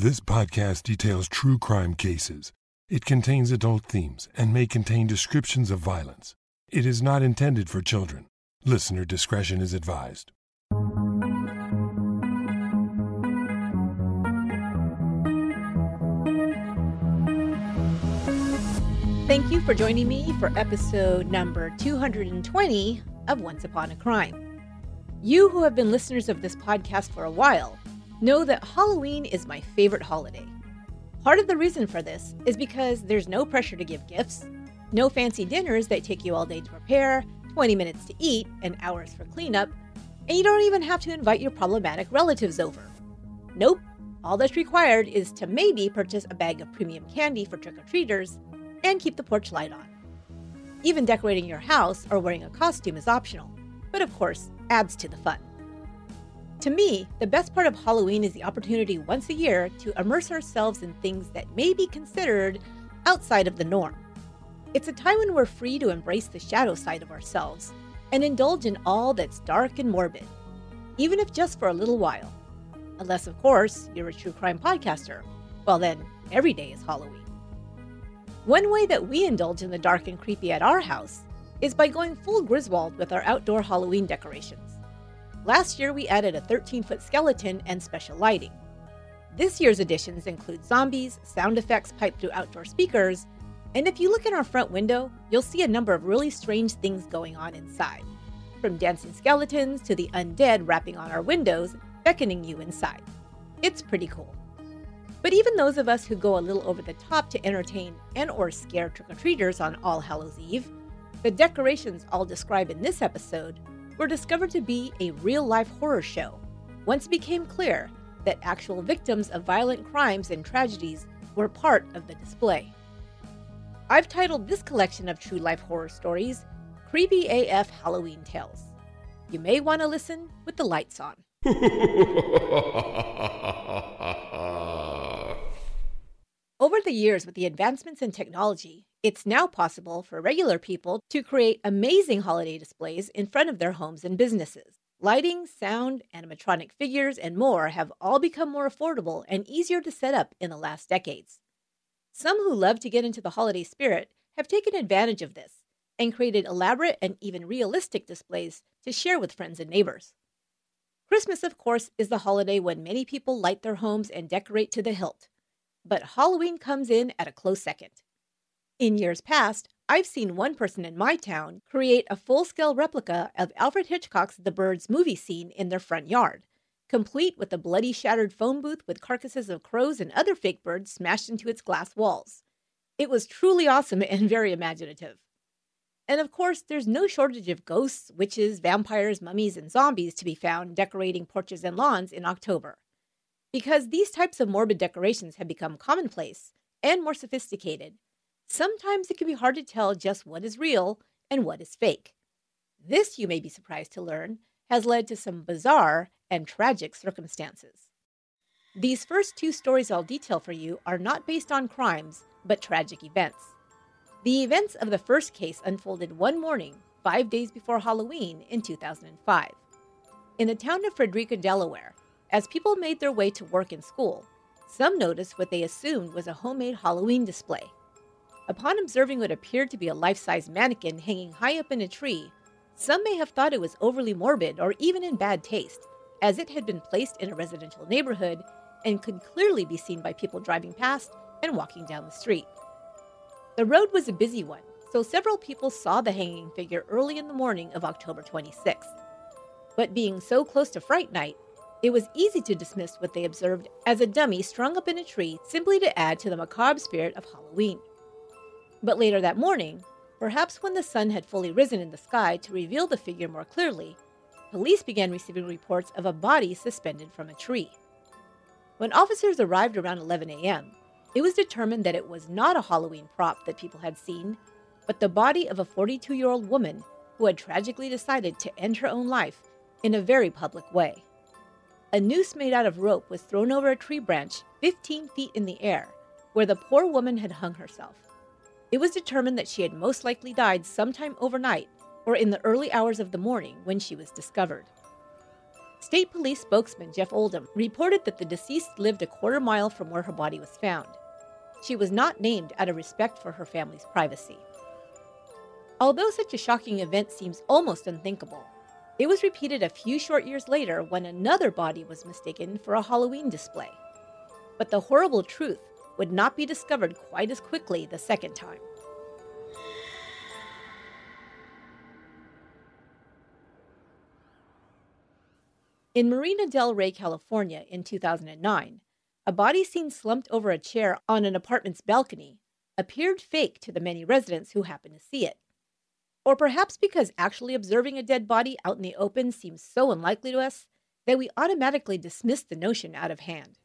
This podcast details true crime cases. It contains adult themes and may contain descriptions of violence. It is not intended for children. Listener discretion is advised. Thank you for joining me for episode number 220 of Once Upon a Crime. You who have been listeners of this podcast for a while know that Halloween is my favorite holiday. Part of the reason for this is because there's no pressure to give gifts, no fancy dinners that take you all day to prepare, 20 minutes to eat, and hours for cleanup, and you don't even have to invite your problematic relatives over. Nope, all that's required is to maybe purchase a bag of premium candy for trick or treaters and keep the porch light on. Even decorating your house or wearing a costume is optional, but of course, adds to the fun. To me, the best part of Halloween is the opportunity once a year to immerse ourselves in things that may be considered outside of the norm. It's a time when we're free to embrace the shadow side of ourselves and indulge in all that's dark and morbid, even if just for a little while. Unless, of course, you're a true crime podcaster. Well, then, every day is Halloween. One way that we indulge in the dark and creepy at our house is by going full Griswold with our outdoor Halloween decorations. Last year, we added a 13 foot skeleton and special lighting. This year's additions include zombies, sound effects piped through outdoor speakers, and if you look in our front window, you'll see a number of really strange things going on inside. From dancing skeletons to the undead rapping on our windows, beckoning you inside. It's pretty cool. But even those of us who go a little over the top to entertain and or scare trick-or-treaters on All Hallows Eve, the decorations I'll describe in this episode were discovered to be a real-life horror show. Once it became clear that actual victims of violent crimes and tragedies were part of the display. I've titled this collection of true life horror stories Creepy AF Halloween Tales. You may want to listen with the lights on. Over the years, with the advancements in technology, it's now possible for regular people to create amazing holiday displays in front of their homes and businesses. Lighting, sound, animatronic figures, and more have all become more affordable and easier to set up in the last decades. Some who love to get into the holiday spirit have taken advantage of this and created elaborate and even realistic displays to share with friends and neighbors. Christmas, of course, is the holiday when many people light their homes and decorate to the hilt but Halloween comes in at a close second. In years past, I've seen one person in my town create a full scale replica of Alfred Hitchcock's The Birds movie scene in their front yard, complete with a bloody shattered phone booth with carcasses of crows and other fake birds smashed into its glass walls. It was truly awesome and very imaginative. And of course, there's no shortage of ghosts, witches, vampires, mummies, and zombies to be found decorating porches and lawns in October. Because these types of morbid decorations have become commonplace and more sophisticated, sometimes it can be hard to tell just what is real and what is fake. This, you may be surprised to learn, has led to some bizarre and tragic circumstances. These first two stories I'll detail for you are not based on crimes, but tragic events. The events of the first case unfolded one morning, five days before Halloween in 2005. In the town of Frederica, Delaware, as people made their way to work and school, some noticed what they assumed was a homemade Halloween display. Upon observing what appeared to be a life size mannequin hanging high up in a tree, some may have thought it was overly morbid or even in bad taste, as it had been placed in a residential neighborhood and could clearly be seen by people driving past and walking down the street. The road was a busy one, so several people saw the hanging figure early in the morning of October 26th. But being so close to Fright Night, it was easy to dismiss what they observed as a dummy strung up in a tree simply to add to the macabre spirit of Halloween. But later that morning, perhaps when the sun had fully risen in the sky to reveal the figure more clearly, police began receiving reports of a body suspended from a tree. When officers arrived around 11 a.m., it was determined that it was not a Halloween prop that people had seen, but the body of a 42 year old woman who had tragically decided to end her own life in a very public way. A noose made out of rope was thrown over a tree branch 15 feet in the air, where the poor woman had hung herself. It was determined that she had most likely died sometime overnight or in the early hours of the morning when she was discovered. State Police spokesman Jeff Oldham reported that the deceased lived a quarter mile from where her body was found. She was not named out of respect for her family's privacy. Although such a shocking event seems almost unthinkable, it was repeated a few short years later when another body was mistaken for a Halloween display. But the horrible truth would not be discovered quite as quickly the second time. In Marina del Rey, California, in 2009, a body seen slumped over a chair on an apartment's balcony appeared fake to the many residents who happened to see it. Or perhaps because actually observing a dead body out in the open seems so unlikely to us that we automatically dismiss the notion out of hand.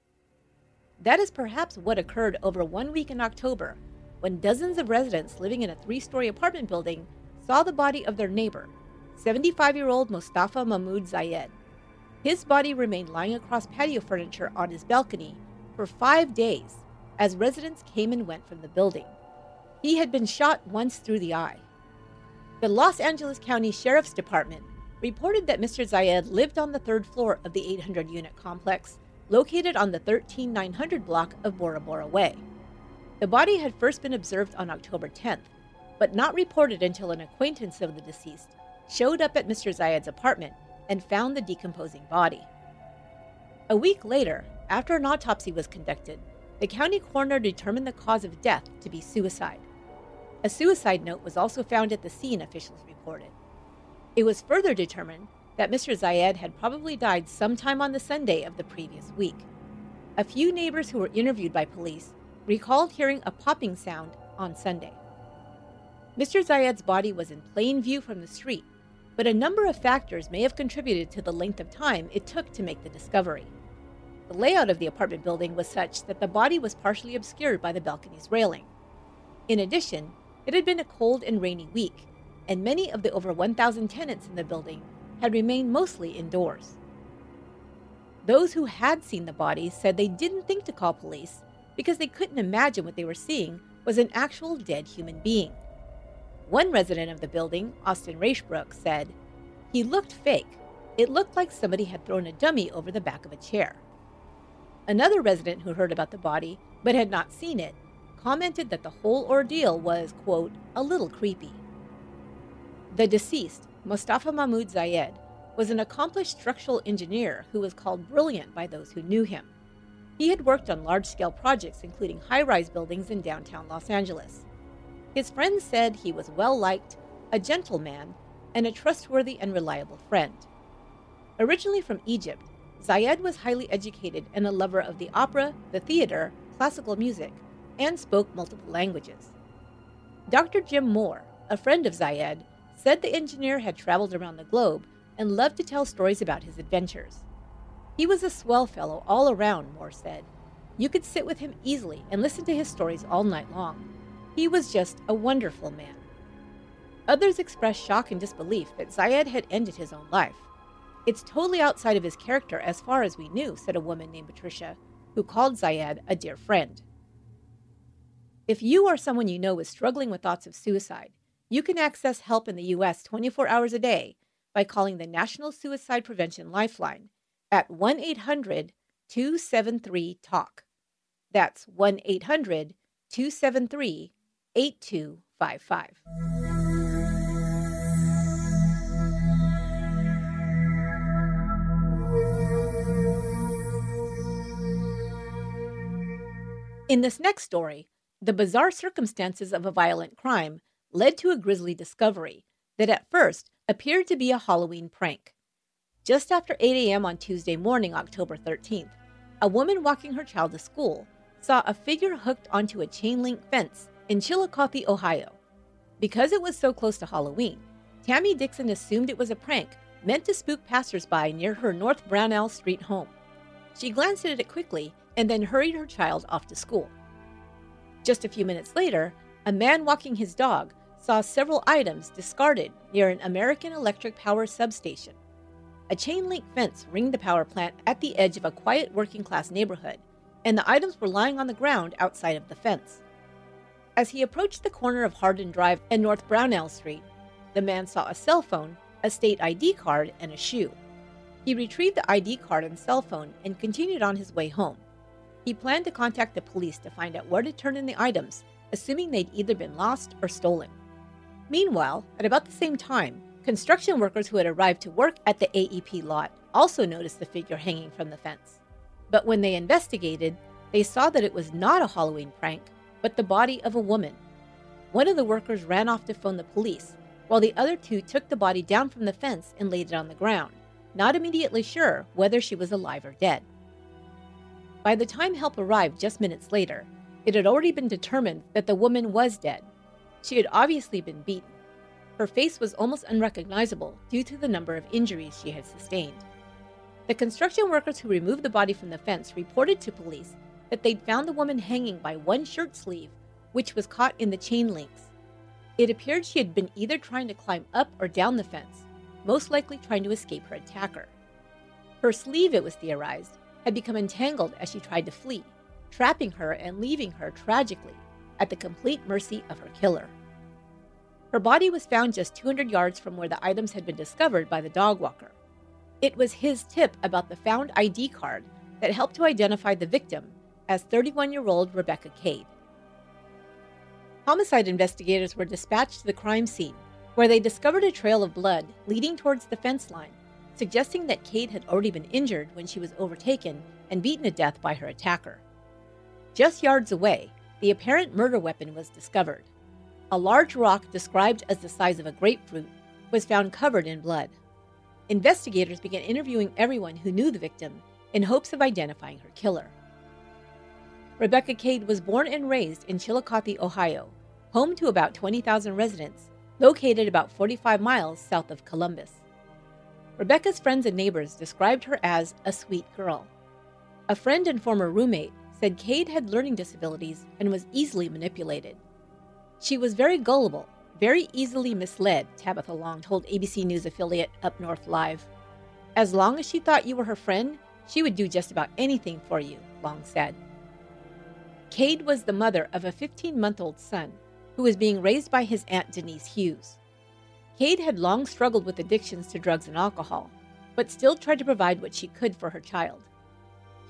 That is perhaps what occurred over one week in October when dozens of residents living in a three story apartment building saw the body of their neighbor, 75 year old Mustafa Mahmoud Zayed. His body remained lying across patio furniture on his balcony for five days as residents came and went from the building. He had been shot once through the eye. The Los Angeles County Sheriff's Department reported that Mr. Zayed lived on the third floor of the 800 unit complex located on the 13900 block of Bora Bora Way. The body had first been observed on October 10th, but not reported until an acquaintance of the deceased showed up at Mr. Zayed's apartment and found the decomposing body. A week later, after an autopsy was conducted, the county coroner determined the cause of death to be suicide. A suicide note was also found at the scene, officials reported. It was further determined that Mr. Zayed had probably died sometime on the Sunday of the previous week. A few neighbors who were interviewed by police recalled hearing a popping sound on Sunday. Mr. Zayed's body was in plain view from the street, but a number of factors may have contributed to the length of time it took to make the discovery. The layout of the apartment building was such that the body was partially obscured by the balcony's railing. In addition, it had been a cold and rainy week, and many of the over 1,000 tenants in the building had remained mostly indoors. Those who had seen the body said they didn't think to call police because they couldn't imagine what they were seeing was an actual dead human being. One resident of the building, Austin Racebrook, said, He looked fake. It looked like somebody had thrown a dummy over the back of a chair. Another resident who heard about the body, but had not seen it, commented that the whole ordeal was, quote, a little creepy. The deceased, Mustafa Mahmoud Zayed, was an accomplished structural engineer who was called brilliant by those who knew him. He had worked on large scale projects, including high rise buildings in downtown Los Angeles. His friends said he was well liked, a gentleman, and a trustworthy and reliable friend. Originally from Egypt, Zayed was highly educated and a lover of the opera, the theater, classical music, and spoke multiple languages. Dr. Jim Moore, a friend of Zayed, said the engineer had traveled around the globe and loved to tell stories about his adventures. He was a swell fellow all around, Moore said. You could sit with him easily and listen to his stories all night long. He was just a wonderful man. Others expressed shock and disbelief that Zayed had ended his own life. It's totally outside of his character as far as we knew, said a woman named Patricia, who called Zayed a dear friend. If you or someone you know is struggling with thoughts of suicide, you can access help in the U.S. 24 hours a day by calling the National Suicide Prevention Lifeline at 1 800 273 TALK. That's 1 800 273 8255. In this next story, the bizarre circumstances of a violent crime led to a grisly discovery that at first appeared to be a Halloween prank. Just after 8 a.m. on Tuesday morning, October 13th, a woman walking her child to school saw a figure hooked onto a chain link fence in Chillicothe, Ohio. Because it was so close to Halloween, Tammy Dixon assumed it was a prank meant to spook passersby near her North Brownell Street home. She glanced at it quickly and then hurried her child off to school. Just a few minutes later, a man walking his dog saw several items discarded near an American Electric Power substation. A chain link fence ringed the power plant at the edge of a quiet working class neighborhood, and the items were lying on the ground outside of the fence. As he approached the corner of Hardin Drive and North Brownell Street, the man saw a cell phone, a state ID card, and a shoe. He retrieved the ID card and cell phone and continued on his way home. He planned to contact the police to find out where to turn in the items, assuming they'd either been lost or stolen. Meanwhile, at about the same time, construction workers who had arrived to work at the AEP lot also noticed the figure hanging from the fence. But when they investigated, they saw that it was not a Halloween prank, but the body of a woman. One of the workers ran off to phone the police, while the other two took the body down from the fence and laid it on the ground, not immediately sure whether she was alive or dead. By the time help arrived just minutes later, it had already been determined that the woman was dead. She had obviously been beaten. Her face was almost unrecognizable due to the number of injuries she had sustained. The construction workers who removed the body from the fence reported to police that they'd found the woman hanging by one shirt sleeve, which was caught in the chain links. It appeared she had been either trying to climb up or down the fence, most likely trying to escape her attacker. Her sleeve, it was theorized, had become entangled as she tried to flee, trapping her and leaving her tragically at the complete mercy of her killer. Her body was found just 200 yards from where the items had been discovered by the dog walker. It was his tip about the found ID card that helped to identify the victim as 31 year old Rebecca Cade. Homicide investigators were dispatched to the crime scene, where they discovered a trail of blood leading towards the fence line suggesting that Cade had already been injured when she was overtaken and beaten to death by her attacker. Just yards away, the apparent murder weapon was discovered. A large rock described as the size of a grapefruit was found covered in blood. Investigators began interviewing everyone who knew the victim in hopes of identifying her killer. Rebecca Cade was born and raised in Chillicothe, Ohio, home to about 20,000 residents, located about 45 miles south of Columbus. Rebecca's friends and neighbors described her as a sweet girl. A friend and former roommate said Cade had learning disabilities and was easily manipulated. She was very gullible, very easily misled, Tabitha Long told ABC News affiliate Up North Live. As long as she thought you were her friend, she would do just about anything for you, Long said. Cade was the mother of a 15 month old son who was being raised by his aunt Denise Hughes. Cade had long struggled with addictions to drugs and alcohol, but still tried to provide what she could for her child.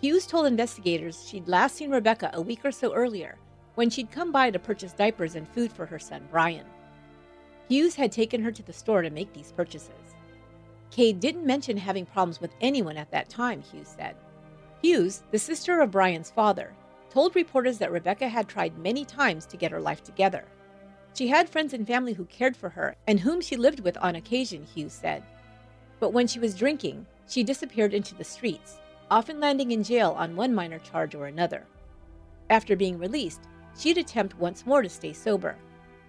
Hughes told investigators she'd last seen Rebecca a week or so earlier when she'd come by to purchase diapers and food for her son, Brian. Hughes had taken her to the store to make these purchases. Cade didn't mention having problems with anyone at that time, Hughes said. Hughes, the sister of Brian's father, told reporters that Rebecca had tried many times to get her life together. She had friends and family who cared for her and whom she lived with on occasion, Hughes said. But when she was drinking, she disappeared into the streets, often landing in jail on one minor charge or another. After being released, she'd attempt once more to stay sober,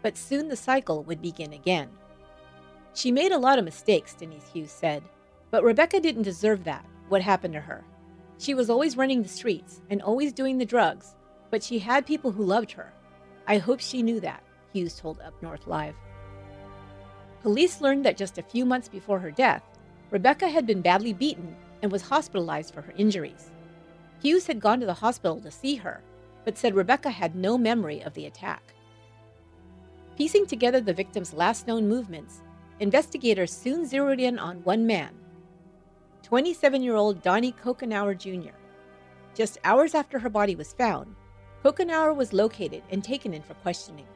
but soon the cycle would begin again. She made a lot of mistakes, Denise Hughes said, but Rebecca didn't deserve that, what happened to her. She was always running the streets and always doing the drugs, but she had people who loved her. I hope she knew that. Hughes told Up North Live. Police learned that just a few months before her death, Rebecca had been badly beaten and was hospitalized for her injuries. Hughes had gone to the hospital to see her, but said Rebecca had no memory of the attack. Piecing together the victim's last known movements, investigators soon zeroed in on one man 27 year old Donnie Kokenauer Jr. Just hours after her body was found, Kokenauer was located and taken in for questioning.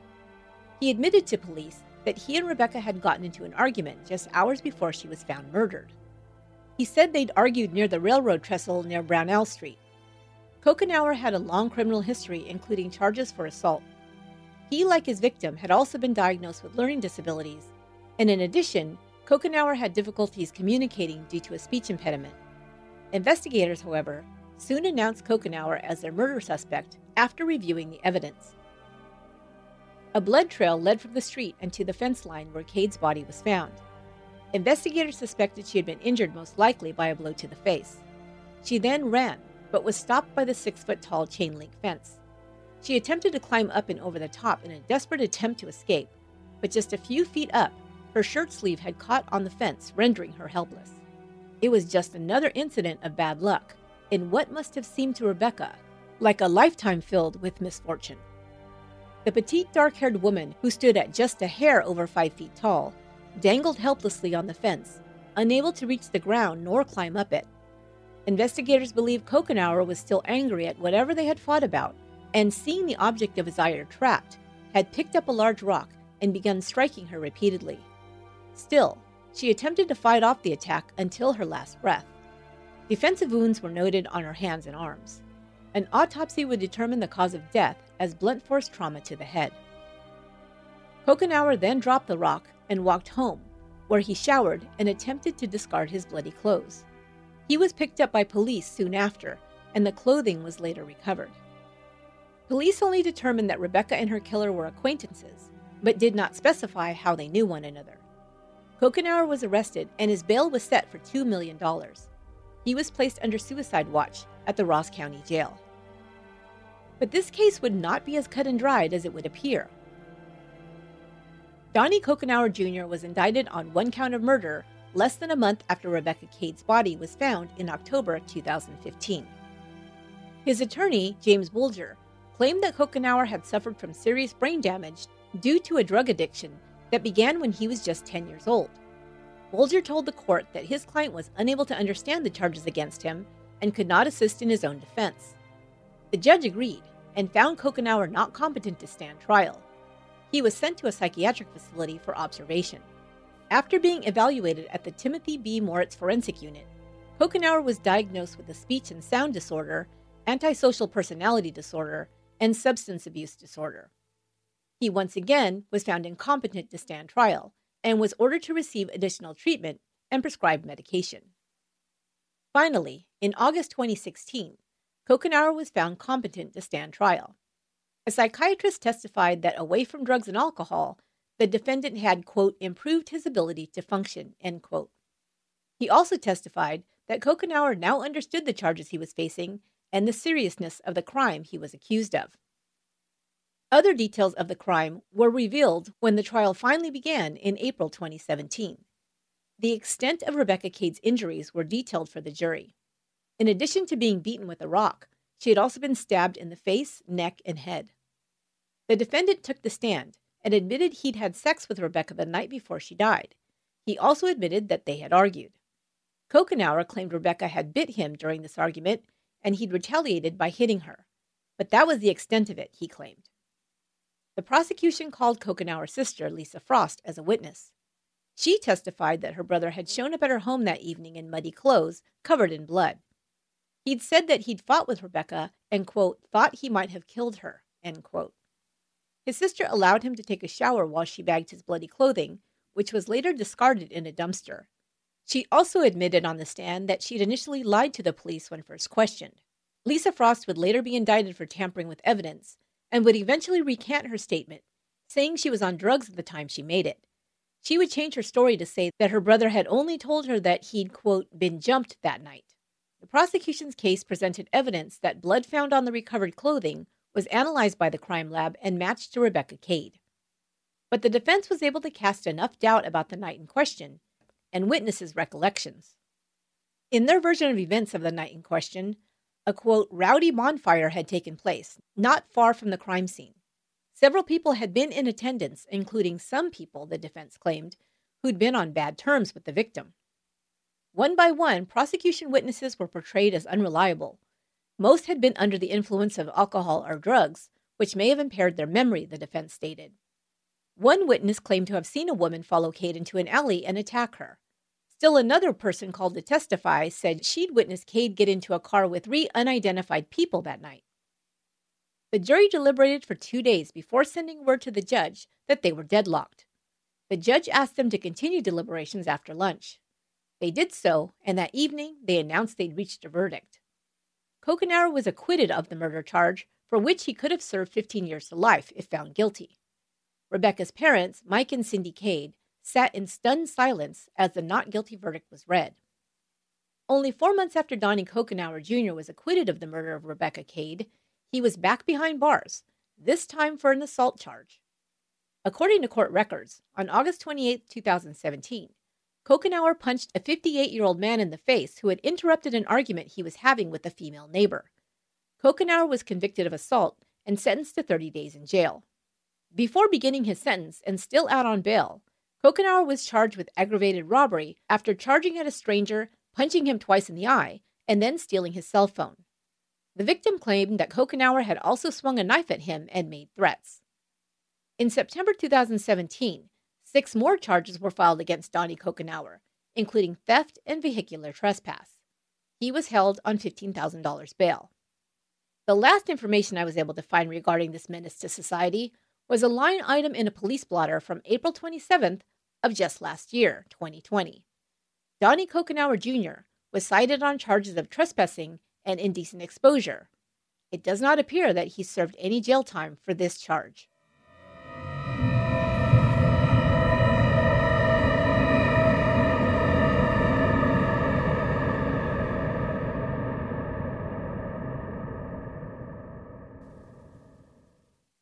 He admitted to police that he and Rebecca had gotten into an argument just hours before she was found murdered. He said they'd argued near the railroad trestle near Brownell Street. Kokenauer had a long criminal history, including charges for assault. He, like his victim, had also been diagnosed with learning disabilities, and in addition, Kokenauer had difficulties communicating due to a speech impediment. Investigators, however, soon announced Kokenauer as their murder suspect after reviewing the evidence. A blood trail led from the street and to the fence line where Cade's body was found. Investigators suspected she had been injured most likely by a blow to the face. She then ran, but was stopped by the six foot tall chain link fence. She attempted to climb up and over the top in a desperate attempt to escape, but just a few feet up, her shirt sleeve had caught on the fence, rendering her helpless. It was just another incident of bad luck, in what must have seemed to Rebecca like a lifetime filled with misfortune. The petite, dark haired woman, who stood at just a hair over five feet tall, dangled helplessly on the fence, unable to reach the ground nor climb up it. Investigators believe Kokenauer was still angry at whatever they had fought about, and seeing the object of his ire trapped, had picked up a large rock and begun striking her repeatedly. Still, she attempted to fight off the attack until her last breath. Defensive wounds were noted on her hands and arms. An autopsy would determine the cause of death as blunt force trauma to the head. Kokenauer then dropped the rock and walked home, where he showered and attempted to discard his bloody clothes. He was picked up by police soon after, and the clothing was later recovered. Police only determined that Rebecca and her killer were acquaintances, but did not specify how they knew one another. Kokenauer was arrested and his bail was set for $2 million. He was placed under suicide watch at the Ross County Jail. But this case would not be as cut and dried as it would appear. Donnie Kokenauer Jr. was indicted on one count of murder less than a month after Rebecca Cade's body was found in October 2015. His attorney, James Bulger, claimed that Kokenauer had suffered from serious brain damage due to a drug addiction that began when he was just 10 years old. Bulger told the court that his client was unable to understand the charges against him and could not assist in his own defense. The judge agreed and found Kokenauer not competent to stand trial. He was sent to a psychiatric facility for observation. After being evaluated at the Timothy B. Moritz Forensic Unit, Kokenauer was diagnosed with a speech and sound disorder, antisocial personality disorder, and substance abuse disorder. He once again was found incompetent to stand trial and was ordered to receive additional treatment and prescribed medication. Finally, in August 2016, Kokenauer was found competent to stand trial. A psychiatrist testified that away from drugs and alcohol, the defendant had, quote, improved his ability to function, end quote. He also testified that Kokenauer now understood the charges he was facing and the seriousness of the crime he was accused of. Other details of the crime were revealed when the trial finally began in April 2017. The extent of Rebecca Cade's injuries were detailed for the jury. In addition to being beaten with a rock, she had also been stabbed in the face, neck, and head. The defendant took the stand and admitted he'd had sex with Rebecca the night before she died. He also admitted that they had argued. Kokenauer claimed Rebecca had bit him during this argument and he'd retaliated by hitting her. But that was the extent of it, he claimed. The prosecution called Kokenauer's sister, Lisa Frost, as a witness. She testified that her brother had shown up at her home that evening in muddy clothes, covered in blood. He'd said that he'd fought with Rebecca and, quote, thought he might have killed her, end quote. His sister allowed him to take a shower while she bagged his bloody clothing, which was later discarded in a dumpster. She also admitted on the stand that she'd initially lied to the police when first questioned. Lisa Frost would later be indicted for tampering with evidence and would eventually recant her statement, saying she was on drugs at the time she made it. She would change her story to say that her brother had only told her that he'd, quote, been jumped that night. The prosecution's case presented evidence that blood found on the recovered clothing was analyzed by the crime lab and matched to Rebecca Cade. But the defense was able to cast enough doubt about the night in question and witnesses' recollections. In their version of events of the night in question, a quote, rowdy bonfire had taken place, not far from the crime scene. Several people had been in attendance, including some people, the defense claimed, who'd been on bad terms with the victim. One by one, prosecution witnesses were portrayed as unreliable, most had been under the influence of alcohol or drugs, which may have impaired their memory, the defense stated. One witness claimed to have seen a woman follow Cade into an alley and attack her. Still another person called to testify said she'd witnessed Cade get into a car with three unidentified people that night. The jury deliberated for two days before sending word to the judge that they were deadlocked. The judge asked them to continue deliberations after lunch. They did so, and that evening they announced they'd reached a verdict. Kokenauer was acquitted of the murder charge, for which he could have served 15 years to life if found guilty. Rebecca's parents, Mike and Cindy Cade, sat in stunned silence as the not guilty verdict was read. Only four months after Donnie Kokenauer Jr. was acquitted of the murder of Rebecca Cade, he was back behind bars, this time for an assault charge. According to court records, on August 28, 2017, Kokenauer punched a 58 year old man in the face who had interrupted an argument he was having with a female neighbor. Kokenauer was convicted of assault and sentenced to 30 days in jail. Before beginning his sentence and still out on bail, Kokenauer was charged with aggravated robbery after charging at a stranger, punching him twice in the eye, and then stealing his cell phone. The victim claimed that Kokenauer had also swung a knife at him and made threats. In September 2017, six more charges were filed against Donnie Kokenauer, including theft and vehicular trespass. He was held on $15,000 bail. The last information I was able to find regarding this menace to society was a line item in a police blotter from April 27th of just last year, 2020. Donnie Kokenauer Jr. was cited on charges of trespassing and indecent exposure. It does not appear that he served any jail time for this charge.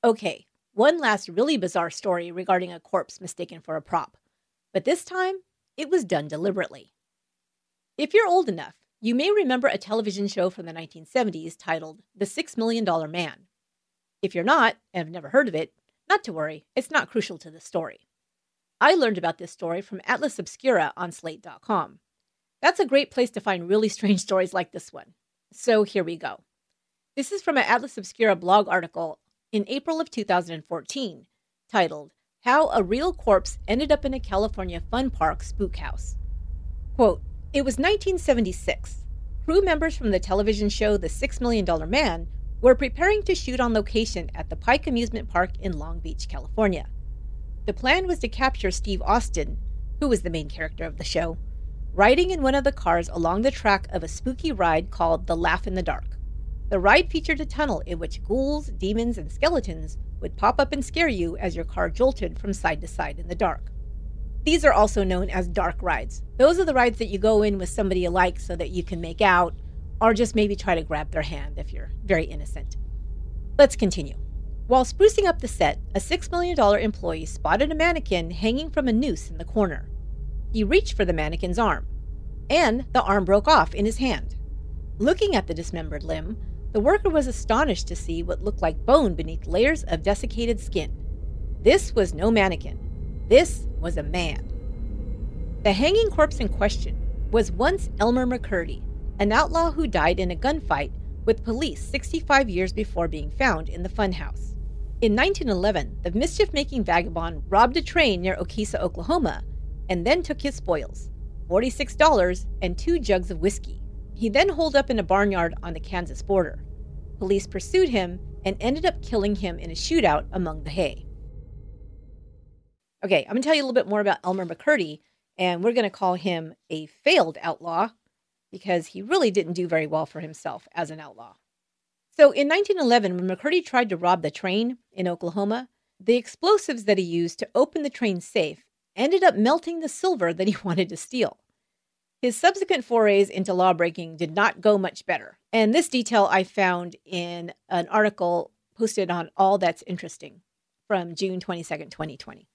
Okay, one last really bizarre story regarding a corpse mistaken for a prop. But this time, it was done deliberately. If you're old enough, you may remember a television show from the 1970s titled The Six Million Dollar Man. If you're not, and have never heard of it, not to worry, it's not crucial to the story. I learned about this story from Atlas Obscura on Slate.com. That's a great place to find really strange stories like this one. So here we go. This is from an Atlas Obscura blog article in April of 2014, titled How a Real Corpse Ended Up in a California Fun Park Spook House. Quote, It was 1976. Crew members from the television show The Six Million Dollar Man were preparing to shoot on location at the Pike Amusement Park in Long Beach, California. The plan was to capture Steve Austin, who was the main character of the show, riding in one of the cars along the track of a spooky ride called The Laugh in the Dark. The ride featured a tunnel in which ghouls, demons, and skeletons would pop up and scare you as your car jolted from side to side in the dark. These are also known as dark rides. Those are the rides that you go in with somebody you like so that you can make out, or just maybe try to grab their hand if you're very innocent. Let's continue. While sprucing up the set, a $6 million employee spotted a mannequin hanging from a noose in the corner. He reached for the mannequin's arm, and the arm broke off in his hand. Looking at the dismembered limb, the worker was astonished to see what looked like bone beneath layers of desiccated skin. This was no mannequin. This was a man. The hanging corpse in question was once Elmer McCurdy, an outlaw who died in a gunfight with police 65 years before being found in the funhouse. In 1911, the mischief making vagabond robbed a train near Okesa, Oklahoma, and then took his spoils $46 and two jugs of whiskey. He then holed up in a barnyard on the Kansas border. Police pursued him and ended up killing him in a shootout among the hay. Okay, I'm to tell you a little bit more about Elmer McCurdy, and we're to call him a failed outlaw because he really didn't do very well for himself as an outlaw. So in 1911, when McCurdy tried to rob the train in Oklahoma, the explosives that he used to open the train safe ended up melting the silver that he wanted to steal. His subsequent forays into lawbreaking did not go much better. And this detail I found in an article posted on All That's Interesting from June 22nd, 2020.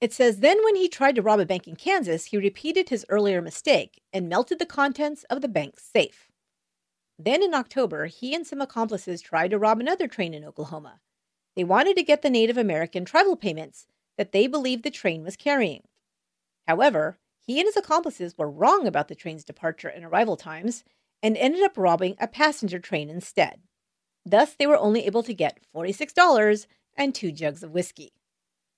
It says Then, when he tried to rob a bank in Kansas, he repeated his earlier mistake and melted the contents of the bank's safe. Then, in October, he and some accomplices tried to rob another train in Oklahoma. They wanted to get the Native American tribal payments that they believed the train was carrying. However, he and his accomplices were wrong about the train's departure and arrival times and ended up robbing a passenger train instead. Thus, they were only able to get $46 and two jugs of whiskey.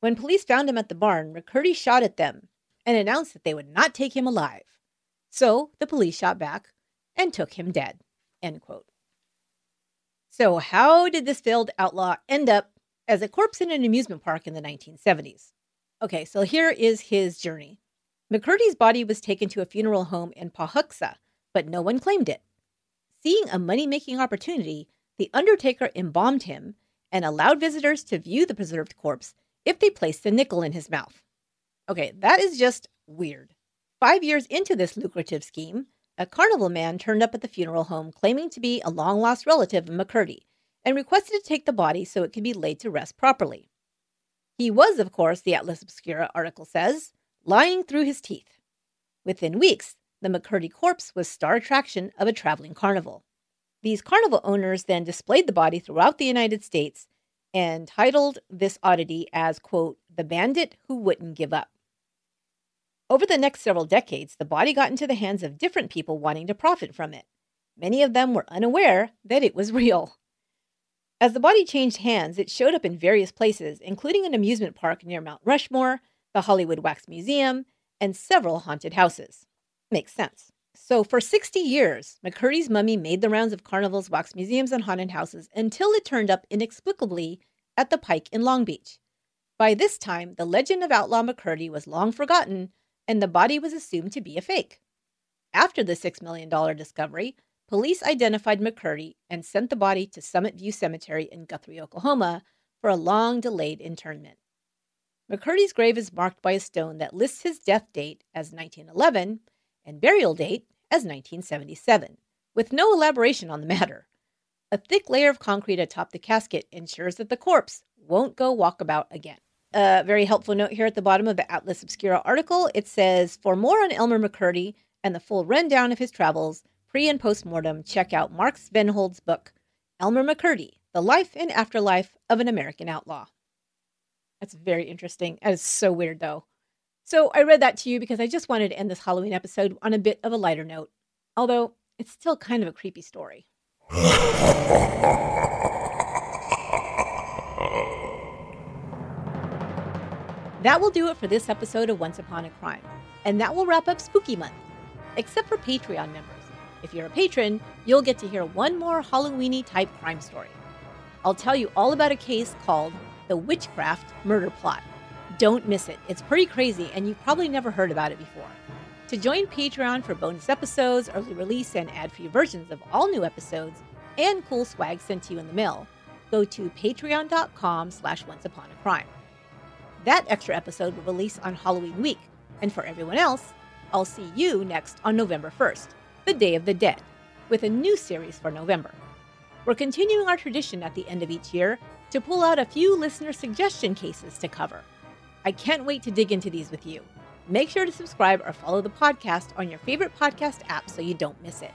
When police found him at the barn, McCurdy shot at them and announced that they would not take him alive. So the police shot back and took him dead. End quote. So, how did this failed outlaw end up as a corpse in an amusement park in the 1970s? Okay, so here is his journey. McCurdy's body was taken to a funeral home in Pawhuska, but no one claimed it. Seeing a money making opportunity, the undertaker embalmed him and allowed visitors to view the preserved corpse if they placed a nickel in his mouth. Okay, that is just weird. Five years into this lucrative scheme, a carnival man turned up at the funeral home claiming to be a long lost relative of McCurdy and requested to take the body so it could be laid to rest properly. He was, of course, the Atlas Obscura article says, lying through his teeth. Within weeks, the McCurdy corpse was star attraction of a traveling carnival. These carnival owners then displayed the body throughout the United States and titled this oddity as, quote, The Bandit Who Wouldn't Give Up. Over the next several decades, the body got into the hands of different people wanting to profit from it. Many of them were unaware that it was real. As the body changed hands, it showed up in various places, including an amusement park near Mount Rushmore, the Hollywood Wax Museum, and several haunted houses. Makes sense. So, for 60 years, McCurdy's mummy made the rounds of carnivals, wax museums, and haunted houses until it turned up inexplicably at the Pike in Long Beach. By this time, the legend of Outlaw McCurdy was long forgotten, and the body was assumed to be a fake. After the $6 million discovery, police identified McCurdy and sent the body to Summit View Cemetery in Guthrie, Oklahoma, for a long delayed internment. McCurdy's grave is marked by a stone that lists his death date as 1911 and burial date as 1977, with no elaboration on the matter. A thick layer of concrete atop the casket ensures that the corpse won't go walkabout again. A very helpful note here at the bottom of the Atlas Obscura article it says, For more on Elmer McCurdy and the full rundown of his travels, pre and post mortem, check out Mark Svenvold's book, Elmer McCurdy The Life and Afterlife of an American Outlaw. That's very interesting. That is so weird, though. So I read that to you because I just wanted to end this Halloween episode on a bit of a lighter note, although it's still kind of a creepy story. That will do it for this episode of Once Upon a Crime, and that will wrap up Spooky Month, except for Patreon members. If you're a patron, you'll get to hear one more Halloweeny type crime story. I'll tell you all about a case called The Witchcraft Murder Plot. Don't miss it. It's pretty crazy, and you've probably never heard about it before. To join Patreon for bonus episodes, early release, and ad-free versions of all new episodes, and cool swag sent to you in the mail, go to patreon.com slash onceuponacrime. That extra episode will release on Halloween week, and for everyone else, I'll see you next on November 1st, the Day of the Dead, with a new series for November. We're continuing our tradition at the end of each year to pull out a few listener suggestion cases to cover. I can't wait to dig into these with you. Make sure to subscribe or follow the podcast on your favorite podcast app so you don't miss it.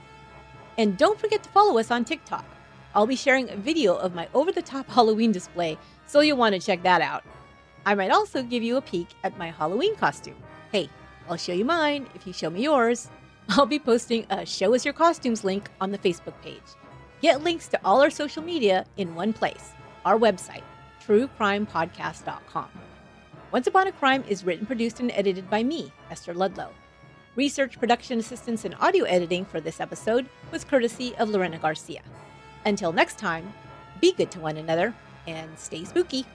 And don't forget to follow us on TikTok. I'll be sharing a video of my over the top Halloween display, so you'll want to check that out. I might also give you a peek at my Halloween costume. Hey, I'll show you mine if you show me yours. I'll be posting a Show Us Your Costumes link on the Facebook page. Get links to all our social media in one place our website, truecrimepodcast.com. Once Upon a Crime is written, produced, and edited by me, Esther Ludlow. Research, production assistance, and audio editing for this episode was courtesy of Lorena Garcia. Until next time, be good to one another and stay spooky.